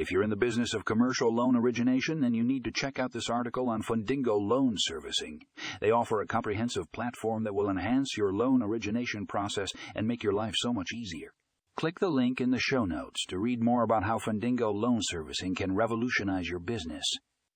If you're in the business of commercial loan origination, then you need to check out this article on Fundingo Loan Servicing. They offer a comprehensive platform that will enhance your loan origination process and make your life so much easier. Click the link in the show notes to read more about how Fundingo Loan Servicing can revolutionize your business.